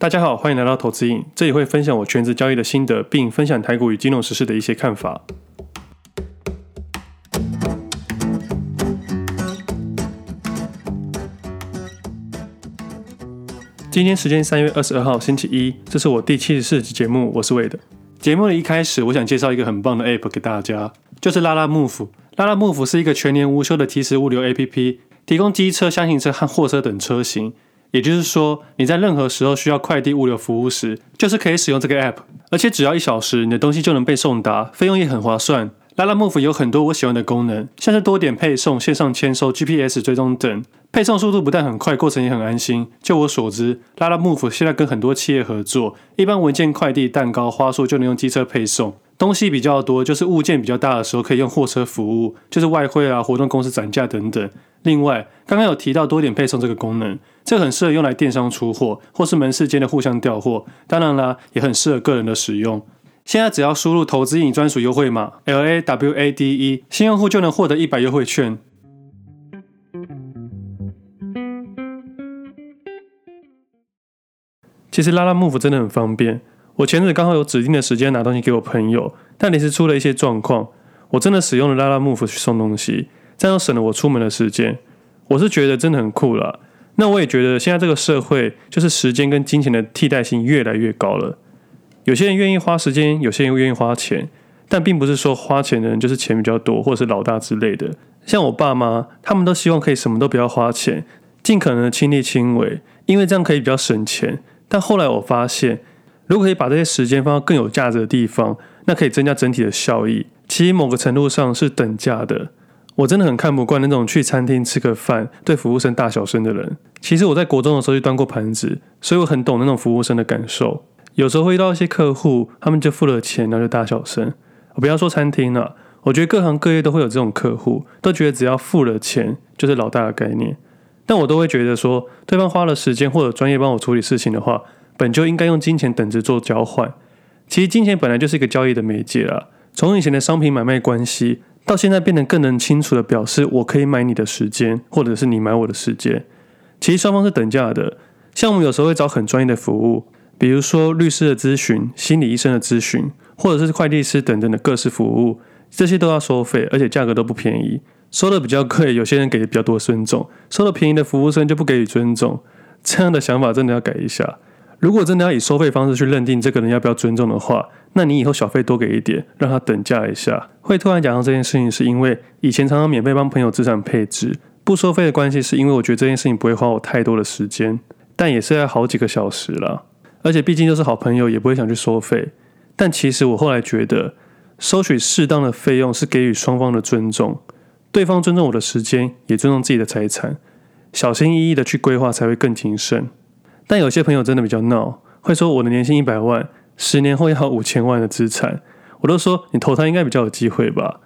大家好，欢迎来到投资印，这里会分享我全职交易的心得，并分享台股与金融时事的一些看法。今天时间三月二十二号星期一，这是我第七十四集节目，我是魏的。节目的一开始，我想介绍一个很棒的 App 给大家，就是 Lalamove。Lalamove 是一个全年无休的即时物流 APP，提供机车、厢型车和货车等车型。也就是说，你在任何时候需要快递物流服务时，就是可以使用这个 App，而且只要一小时，你的东西就能被送达，费用也很划算。Lalamove 有很多我喜欢的功能，像是多点配送、线上签收、GPS 追踪等。配送速度不但很快，过程也很安心。就我所知，Lalamove 现在跟很多企业合作，一般文件、快递、蛋糕、花束就能用机车配送。东西比较多，就是物件比较大的时候，可以用货车服务，就是外汇啊、活动公司展架等等。另外，刚刚有提到多点配送这个功能，这很适合用来电商出货，或是门市间的互相调货。当然啦，也很适合个人的使用。现在只要输入投资影专属优惠码 L A W A D E，新用户就能获得一百优惠券。其实 Lalamove 真的很方便。我前日刚好有指定的时间拿东西给我朋友，但临时出了一些状况，我真的使用了拉拉 move 去送东西，这样省了我出门的时间。我是觉得真的很酷啦。那我也觉得现在这个社会，就是时间跟金钱的替代性越来越高了。有些人愿意花时间，有些人又愿意花钱，但并不是说花钱的人就是钱比较多，或者是老大之类的。像我爸妈，他们都希望可以什么都不要花钱，尽可能的亲力亲为，因为这样可以比较省钱。但后来我发现，如果可以把这些时间放到更有价值的地方，那可以增加整体的效益。其实某个程度上是等价的。我真的很看不惯那种去餐厅吃个饭对服务生大小声的人。其实我在国中的时候就端过盘子，所以我很懂那种服务生的感受。有时候会遇到一些客户，他们就付了钱，然后就大小声。我不要说餐厅了，我觉得各行各业都会有这种客户，都觉得只要付了钱就是老大的概念。但我都会觉得说，对方花了时间或者专业帮我处理事情的话，本就应该用金钱等值做交换。其实金钱本来就是一个交易的媒介啦。从以前的商品买卖关系，到现在变得更能清楚地表示，我可以买你的时间，或者是你买我的时间。其实双方是等价的。像我们有时候会找很专业的服务，比如说律师的咨询、心理医生的咨询，或者是会计师等等的各式服务，这些都要收费，而且价格都不便宜。收的比较贵，有些人给的比较多尊重；收的便宜的服务生就不给予尊重。这样的想法真的要改一下。如果真的要以收费方式去认定这个人要不要尊重的话，那你以后小费多给一点，让他等价一下。会突然讲到这件事情，是因为以前常常免费帮朋友资产配置，不收费的关系，是因为我觉得这件事情不会花我太多的时间，但也是要好几个小时了。而且毕竟都是好朋友，也不会想去收费。但其实我后来觉得，收取适当的费用是给予双方的尊重，对方尊重我的时间，也尊重自己的财产，小心翼翼的去规划才会更谨慎。但有些朋友真的比较闹，会说我的年薪一百万，十年后要五千万的资产，我都说你投胎应该比较有机会吧。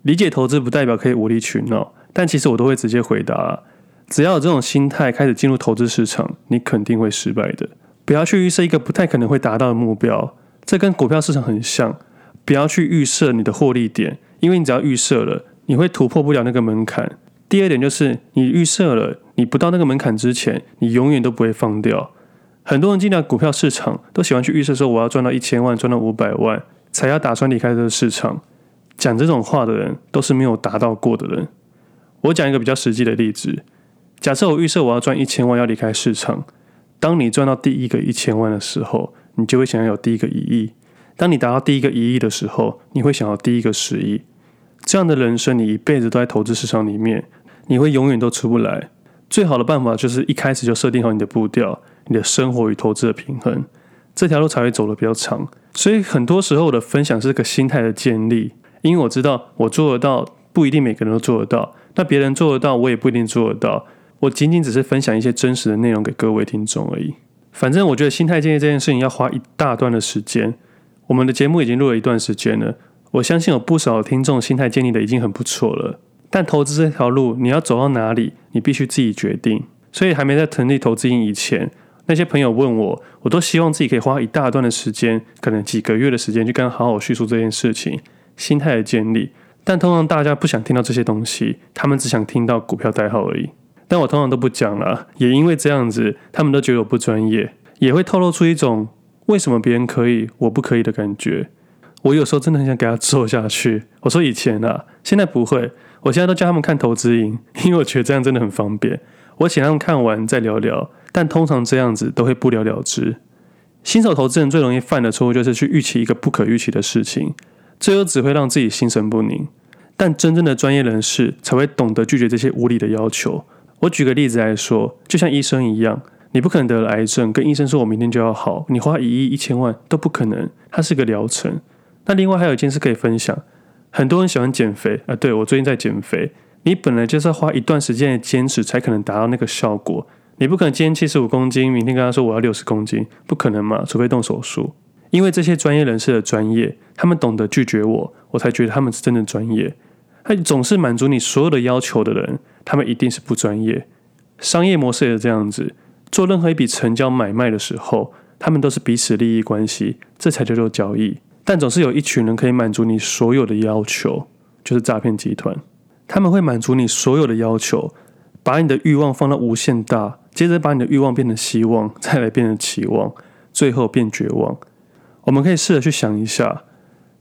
理解投资不代表可以无理取闹，但其实我都会直接回答：只要有这种心态开始进入投资市场，你肯定会失败的。不要去预设一个不太可能会达到的目标，这跟股票市场很像。不要去预设你的获利点，因为你只要预设了，你会突破不了那个门槛。第二点就是，你预设了，你不到那个门槛之前，你永远都不会放掉。很多人进到股票市场，都喜欢去预测说，我要赚到一千万，赚到五百万，才要打算离开这个市场。讲这种话的人，都是没有达到过的人。我讲一个比较实际的例子，假设我预设我要赚一千万，要离开市场。当你赚到第一个一千万的时候，你就会想要有第一个一亿。当你达到第一个一亿的时候，你会想要第一个十亿。这样的人生，你一辈子都在投资市场里面。你会永远都出不来。最好的办法就是一开始就设定好你的步调，你的生活与投资的平衡，这条路才会走得比较长。所以很多时候我的分享是个心态的建立，因为我知道我做得到，不一定每个人都做得到。那别人做得到，我也不一定做得到。我仅仅只是分享一些真实的内容给各位听众而已。反正我觉得心态建立这件事情要花一大段的时间。我们的节目已经录了一段时间了，我相信有不少听众心态建立的已经很不错了。但投资这条路，你要走到哪里，你必须自己决定。所以还没在成立投资营以前，那些朋友问我，我都希望自己可以花一大段的时间，可能几个月的时间，去跟他好好叙述这件事情，心态的建立。但通常大家不想听到这些东西，他们只想听到股票代号而已。但我通常都不讲了，也因为这样子，他们都觉得我不专业。也会透露出一种为什么别人可以，我不可以的感觉。我有时候真的很想给他做下去。我说以前啊，现在不会。我现在都叫他们看投资营，因为我觉得这样真的很方便。我请他们看完再聊聊，但通常这样子都会不了了之。新手投资人最容易犯的错误就是去预期一个不可预期的事情，最后只会让自己心神不宁。但真正的专业人士才会懂得拒绝这些无理的要求。我举个例子来说，就像医生一样，你不可能得了癌症，跟医生说我明天就要好，你花一亿一千万都不可能，它是个疗程。那另外还有一件事可以分享，很多人喜欢减肥啊，对，我最近在减肥。你本来就是要花一段时间的坚持才可能达到那个效果，你不可能今天七十五公斤，明天跟他说我要六十公斤，不可能嘛，除非动手术。因为这些专业人士的专业，他们懂得拒绝我，我才觉得他们是真的专业。他总是满足你所有的要求的人，他们一定是不专业。商业模式也是这样子，做任何一笔成交买卖的时候，他们都是彼此利益关系，这才叫做交易。但总是有一群人可以满足你所有的要求，就是诈骗集团。他们会满足你所有的要求，把你的欲望放到无限大，接着把你的欲望变成希望，再来变成期望，最后变绝望。我们可以试着去想一下，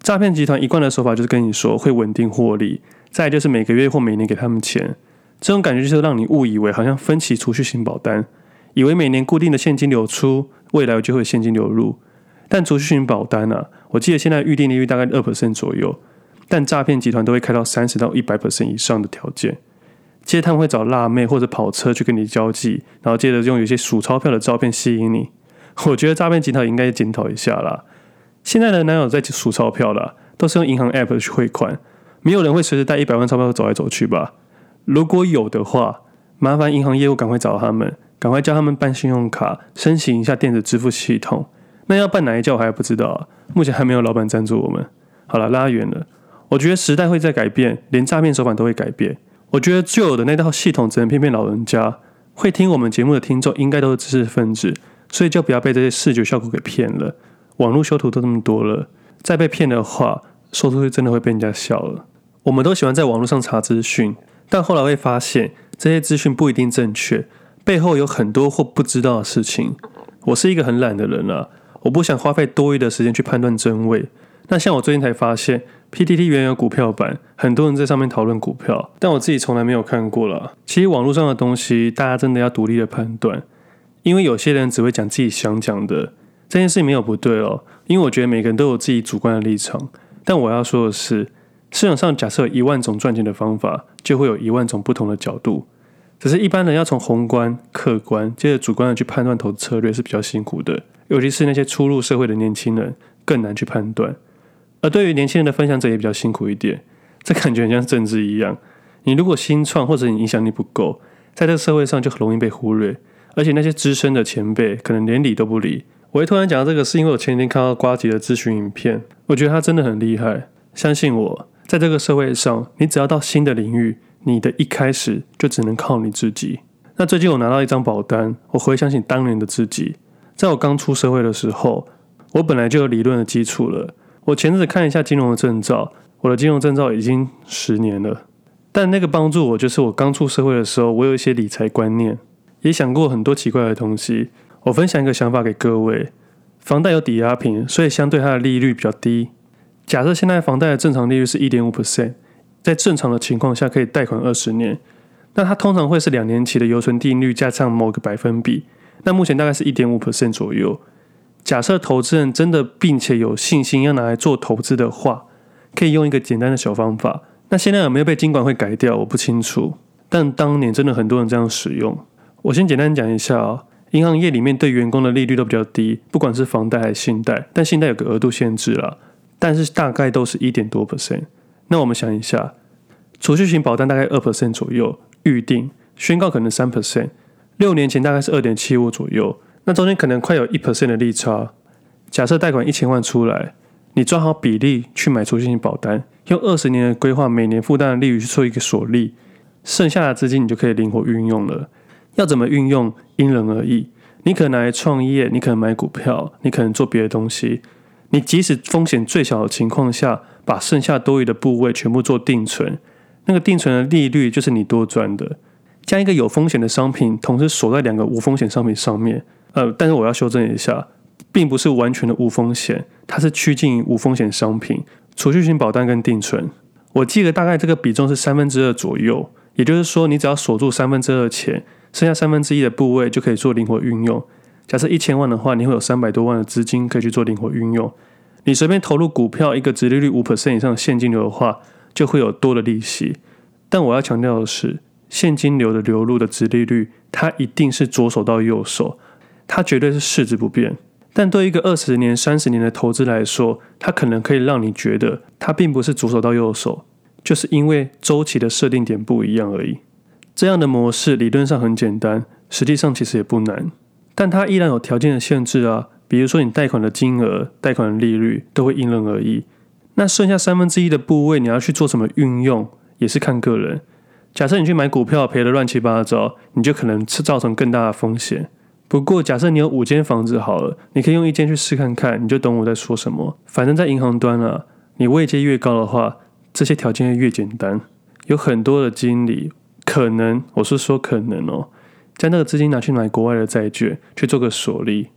诈骗集团一贯的手法就是跟你说会稳定获利，再就是每个月或每年给他们钱。这种感觉就是让你误以为好像分期储蓄型保单，以为每年固定的现金流出，未来就会现金流入。但储蓄型保单啊，我记得现在预定利率大概二 percent 左右，但诈骗集团都会开到三十到一百 percent 以上的条件。接着他们会找辣妹或者跑车去跟你交际，然后接着用有些数钞票的照片吸引你。我觉得诈骗集团应该检讨一下啦。现在的男友在数钞票啦，都是用银行 app 去汇款，没有人会随时带一百万钞票走来走去吧？如果有的话，麻烦银行业务赶快找他们，赶快叫他们办信用卡，申请一下电子支付系统。那要办哪一家我还不知道啊，目前还没有老板赞助我们。好了，拉远了。我觉得时代会在改变，连诈骗手法都会改变。我觉得旧有的那套系统只能骗骗老人家，会听我们节目的听众应该都是知识分子，所以就不要被这些视觉效果给骗了。网络修图都这么多了，再被骗的话，说出去真的会被人家笑了。我们都喜欢在网络上查资讯，但后来会发现这些资讯不一定正确，背后有很多或不知道的事情。我是一个很懒的人啊。我不想花费多余的时间去判断真伪。那像我最近才发现，PTT 原有股票版，很多人在上面讨论股票，但我自己从来没有看过了。其实网络上的东西，大家真的要独立的判断，因为有些人只会讲自己想讲的。这件事没有不对哦，因为我觉得每个人都有自己主观的立场。但我要说的是，市场上假设一万种赚钱的方法，就会有一万种不同的角度。只是一般人要从宏观、客观，接着主观的去判断投资策略是比较辛苦的。尤其是那些初入社会的年轻人，更难去判断。而对于年轻人的分享者也比较辛苦一点，这感觉很像政治一样。你如果新创或者你影响力不够，在这个社会上就很容易被忽略。而且那些资深的前辈可能连理都不理。我会突然讲到这个，是因为我前几天看到瓜吉的咨询影片，我觉得他真的很厉害。相信我，在这个社会上，你只要到新的领域，你的一开始就只能靠你自己。那最近我拿到一张保单，我回想起当年的自己。在我刚出社会的时候，我本来就有理论的基础了。我前阵子看一下金融的证照，我的金融证照已经十年了。但那个帮助我，就是我刚出社会的时候，我有一些理财观念，也想过很多奇怪的东西。我分享一个想法给各位：房贷有抵押品，所以相对它的利率比较低。假设现在房贷的正常利率是一点五 percent，在正常的情况下可以贷款二十年，那它通常会是两年期的优存定律加上某个百分比。那目前大概是一点五 percent 左右。假设投资人真的并且有信心要拿来做投资的话，可以用一个简单的小方法。那现在有没有被监管会改掉？我不清楚。但当年真的很多人这样使用。我先简单讲一下啊，银行业里面对员工的利率都比较低，不管是房贷还是信贷，但信贷有个额度限制啦，但是大概都是一点多 percent。那我们想一下，储蓄型保单大概二 percent 左右，预定宣告可能三 percent。六年前大概是二点七五左右，那中间可能快有一 percent 的利差。假设贷款一千万出来，你抓好比例去买储蓄型保单，用二十年的规划，每年负担的利率去做一个锁利，剩下的资金你就可以灵活运用了。要怎么运用，因人而异。你可能来创业，你可能买股票，你可能做别的东西。你即使风险最小的情况下，把剩下多余的部位全部做定存，那个定存的利率就是你多赚的。将一个有风险的商品同时锁在两个无风险商品上面，呃，但是我要修正一下，并不是完全的无风险，它是趋近于无风险商品，储蓄型保单跟定存。我记得大概这个比重是三分之二左右，也就是说，你只要锁住三分之二钱，剩下三分之一的部位就可以做灵活运用。假设一千万的话，你会有三百多万的资金可以去做灵活运用。你随便投入股票，一个殖利率五 percent 以上的现金流的话，就会有多的利息。但我要强调的是，现金流的流入的殖利率，它一定是左手到右手，它绝对是市值不变。但对一个二十年、三十年的投资来说，它可能可以让你觉得它并不是左手到右手，就是因为周期的设定点不一样而已。这样的模式理论上很简单，实际上其实也不难，但它依然有条件的限制啊，比如说你贷款的金额、贷款的利率都会因人而异。那剩下三分之一的部位，你要去做什么运用，也是看个人。假设你去买股票赔得乱七八糟，你就可能是造成更大的风险。不过，假设你有五间房子好了，你可以用一间去试看看，你就懂我在说什么。反正，在银行端啊，你位阶越高的话，这些条件越简单。有很多的经理可能，我是说可能哦，将那个资金拿去买国外的债券去做个锁利。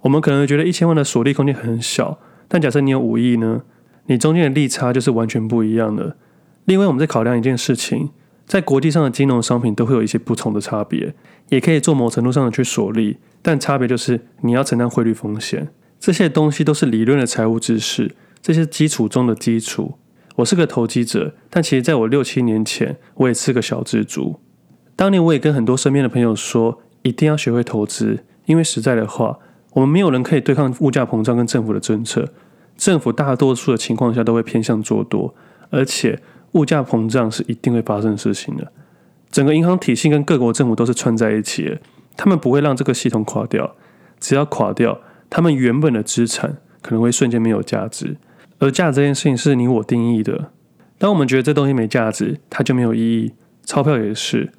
我们可能觉得一千万的锁利空间很小，但假设你有五亿呢，你中间的利差就是完全不一样的。另外，我们在考量一件事情。在国际上的金融商品都会有一些不同的差别，也可以做某程度上的去锁利，但差别就是你要承担汇率风险。这些东西都是理论的财务知识，这些基础中的基础。我是个投机者，但其实在我六七年前，我也是个小资族。当年我也跟很多身边的朋友说，一定要学会投资，因为实在的话，我们没有人可以对抗物价膨胀跟政府的政策。政府大多数的情况下都会偏向做多，而且。物价膨胀是一定会发生的事情的，整个银行体系跟各国政府都是串在一起的，他们不会让这个系统垮掉。只要垮掉，他们原本的资产可能会瞬间没有价值。而价值这件事情是你我定义的，当我们觉得这东西没价值，它就没有意义。钞票也是，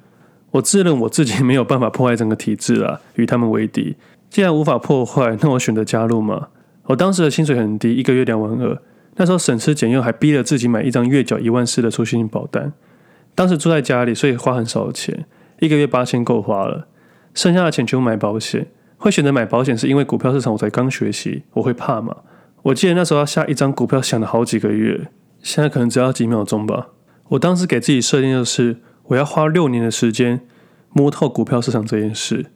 我自认我自己没有办法破坏整个体制啊，与他们为敌。既然无法破坏，那我选择加入嘛。我当时的薪水很低，一个月两万二。那时候省吃俭用，还逼着自己买一张月缴一万四的储蓄型保单。当时住在家里，所以花很少的钱，一个月八千够花了，剩下的钱全部买保险。会选择买保险，是因为股票市场我才刚学习，我会怕嘛。我记得那时候要下一张股票，想了好几个月，现在可能只要几秒钟吧。我当时给自己设定就是，我要花六年的时间摸透股票市场这件事。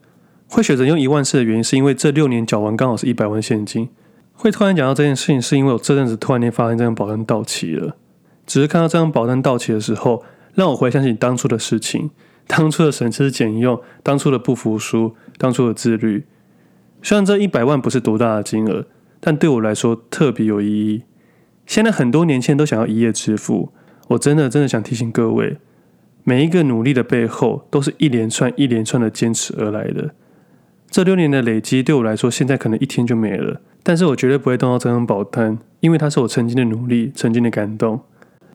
会选择用一万四的原因，是因为这六年缴完刚好是一百万现金。会突然讲到这件事情，是因为我这阵子突然间发现这张保单到期了。只是看到这张保单到期的时候，让我回想起当初的事情，当初的省吃俭用，当初的不服输，当初的自律。虽然这一百万不是多大的金额，但对我来说特别有意义。现在很多年轻人都想要一夜致富，我真的真的想提醒各位，每一个努力的背后，都是一连串一连串的坚持而来的。这六年的累积对我来说，现在可能一天就没了。但是我绝对不会动到这张保单，因为它是我曾经的努力，曾经的感动。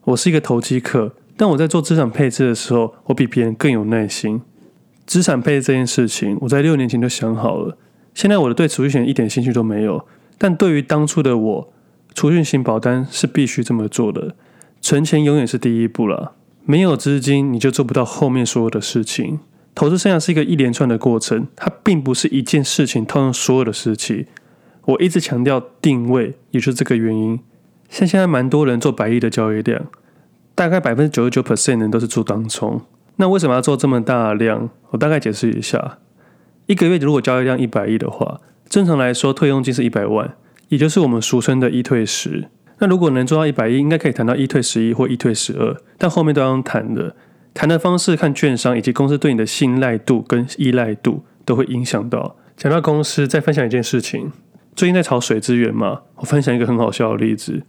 我是一个投机客，但我在做资产配置的时候，我比别人更有耐心。资产配置这件事情，我在六年前就想好了。现在我的对储蓄险一点兴趣都没有，但对于当初的我，储蓄型保单是必须这么做的。存钱永远是第一步了，没有资金你就做不到后面所有的事情。投资生涯是一个一连串的过程，它并不是一件事情套用所有的事情。我一直强调定位，也是这个原因。像现在蛮多人做百亿的交易量，大概百分之九十九 percent 人都是做当冲。那为什么要做这么大量？我大概解释一下。一个月如果交易量一百亿的话，正常来说退佣金是一百万，也就是我们俗称的一退十。那如果能做到一百亿，应该可以谈到一退十一或一退十二，但后面都要谈的。谈的方式看券商以及公司对你的信赖度跟依赖度都会影响到。讲到公司，再分享一件事情。最近在炒水资源嘛，我分享一个很好笑的例子。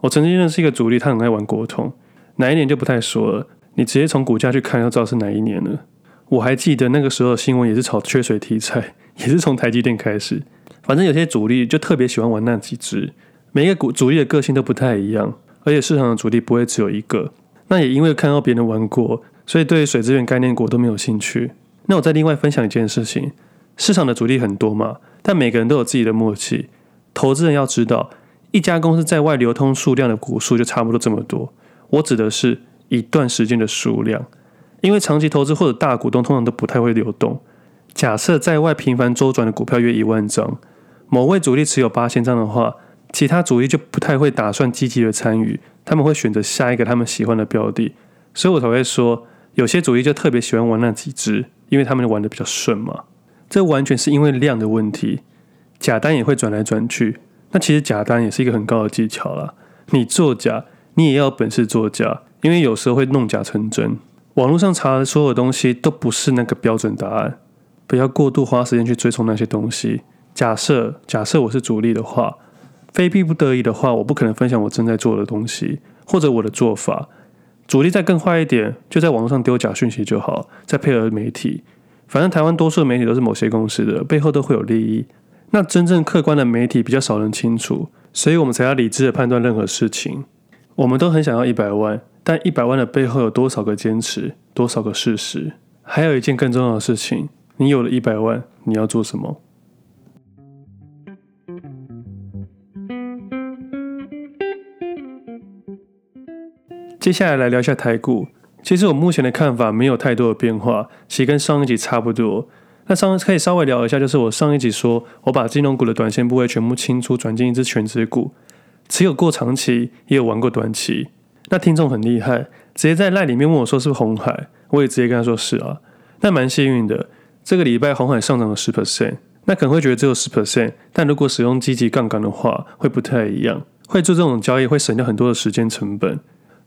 我曾经认识一个主力，他很爱玩国统，哪一年就不太说了，你直接从股价去看，就知道是哪一年了。我还记得那个时候新闻也是炒缺水题材，也是从台积电开始。反正有些主力就特别喜欢玩那几只，每一个股主力的个性都不太一样，而且市场的主力不会只有一个。那也因为看到别人玩过，所以对水资源概念股都没有兴趣。那我再另外分享一件事情，市场的主力很多嘛。但每个人都有自己的默契。投资人要知道，一家公司在外流通数量的股数就差不多这么多。我指的是一段时间的数量，因为长期投资或者大股东通常都不太会流动。假设在外频繁周转的股票约一万张，某位主力持有八千张的话，其他主力就不太会打算积极的参与，他们会选择下一个他们喜欢的标的，所以我才会说，有些主力就特别喜欢玩那几只，因为他们玩的比较顺嘛。这完全是因为量的问题，假单也会转来转去。那其实假单也是一个很高的技巧啦。你作假，你也要本事作假，因为有时候会弄假成真。网络上查的所有东西都不是那个标准答案，不要过度花时间去追从那些东西。假设假设我是主力的话，非逼不得已的话，我不可能分享我正在做的东西或者我的做法。主力再更坏一点，就在网络上丢假讯息就好，再配合媒体。反正台湾多数媒体都是某些公司的，背后都会有利益。那真正客观的媒体比较少人清楚，所以我们才要理智的判断任何事情。我们都很想要一百万，但一百万的背后有多少个坚持，多少个事实？还有一件更重要的事情，你有了一百万，你要做什么？接下来来聊一下台股。其实我目前的看法没有太多的变化，其实跟上一集差不多。那上可以稍微聊一下，就是我上一集说我把金融股的短线部位全部清出，转进一只权值股，持有过长期，也有玩过短期。那听众很厉害，直接在赖里面问我说是不是红海，我也直接跟他说是啊。那蛮幸运的，这个礼拜红海上涨了十 percent。那可能会觉得只有十 percent，但如果使用积极杠杆的话，会不太一样。会做这种交易会省掉很多的时间成本。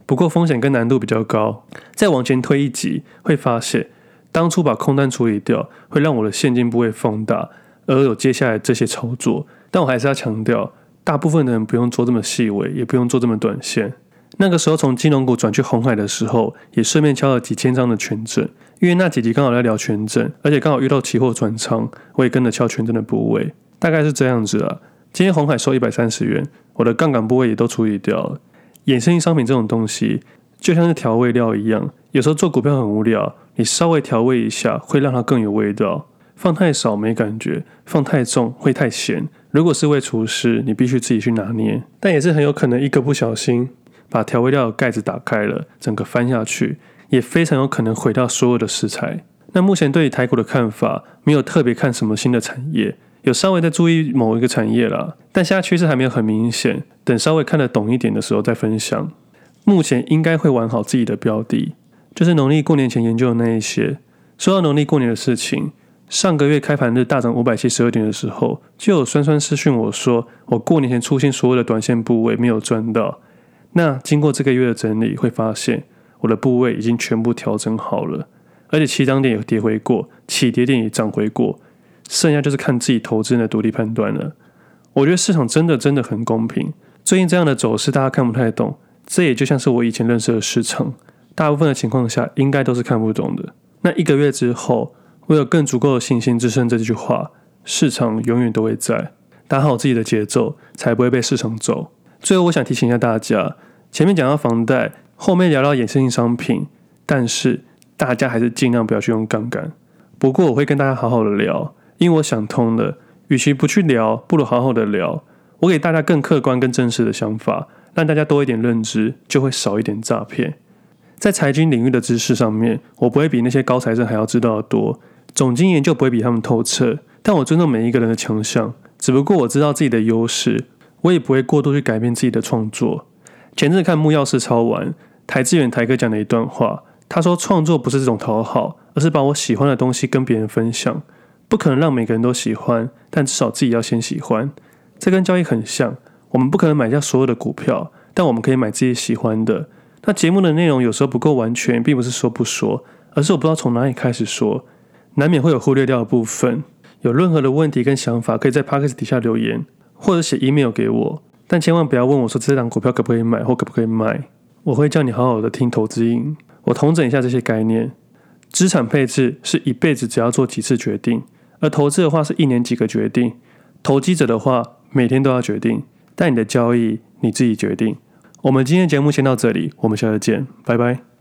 不过风险跟难度比较高，再往前推一级，会发现当初把空单处理掉，会让我的现金部位放大，而有接下来这些操作。但我还是要强调，大部分的人不用做这么细微，也不用做这么短线。那个时候从金融股转去红海的时候，也顺便敲了几千张的权证，因为那几集刚好在聊权证，而且刚好遇到期货转仓，我也跟着敲权证的部位，大概是这样子啊。今天红海收一百三十元，我的杠杆部位也都处理掉了。衍生性商品这种东西，就像是调味料一样，有时候做股票很无聊，你稍微调味一下，会让它更有味道。放太少没感觉，放太重会太咸。如果是位厨师，你必须自己去拿捏。但也是很有可能一个不小心，把调味料的盖子打开了，整个翻下去，也非常有可能毁掉所有的食材。那目前对于台股的看法，没有特别看什么新的产业。有稍微在注意某一个产业啦，但现在趋势还没有很明显，等稍微看得懂一点的时候再分享。目前应该会玩好自己的标的，就是农历过年前研究的那一些。说到农历过年的事情，上个月开盘日大涨五百七十二点的时候，就有酸酸私讯我说，我过年前出现所有的短线部位没有赚到。那经过这个月的整理，会发现我的部位已经全部调整好了，而且起涨点也跌回过，起跌点也涨回过。剩下就是看自己投资人的独立判断了。我觉得市场真的真的很公平。最近这样的走势大家看不太懂，这也就像是我以前认识的市场，大部分的情况下应该都是看不懂的。那一个月之后，我有更足够的信心支撑这句话：市场永远都会在，打好自己的节奏，才不会被市场走。最后，我想提醒一下大家，前面讲到房贷，后面聊到衍生性商品，但是大家还是尽量不要去用杠杆。不过我会跟大家好好的聊。因为我想通了，与其不去聊，不如好好的聊。我给大家更客观、更正式的想法，让大家多一点认知，就会少一点诈骗。在财经领域的知识上面，我不会比那些高材生还要知道的多，总经研究不会比他们透彻。但我尊重每一个人的强项，只不过我知道自己的优势，我也不会过度去改变自己的创作。前阵看木曜4超玩，台志远台哥讲了一段话，他说创作不是这种讨好，而是把我喜欢的东西跟别人分享。不可能让每个人都喜欢，但至少自己要先喜欢。这跟交易很像，我们不可能买下所有的股票，但我们可以买自己喜欢的。那节目的内容有时候不够完全，并不是说不说，而是我不知道从哪里开始说，难免会有忽略掉的部分。有任何的问题跟想法，可以在 Podcast 底下留言，或者写 email 给我。但千万不要问我说这档股票可不可以买或可不可以卖，我会叫你好好的听投资音。我统整一下这些概念，资产配置是一辈子只要做几次决定。而投资的话是一年几个决定，投机者的话每天都要决定，但你的交易你自己决定。我们今天节目先到这里，我们下次见，拜拜。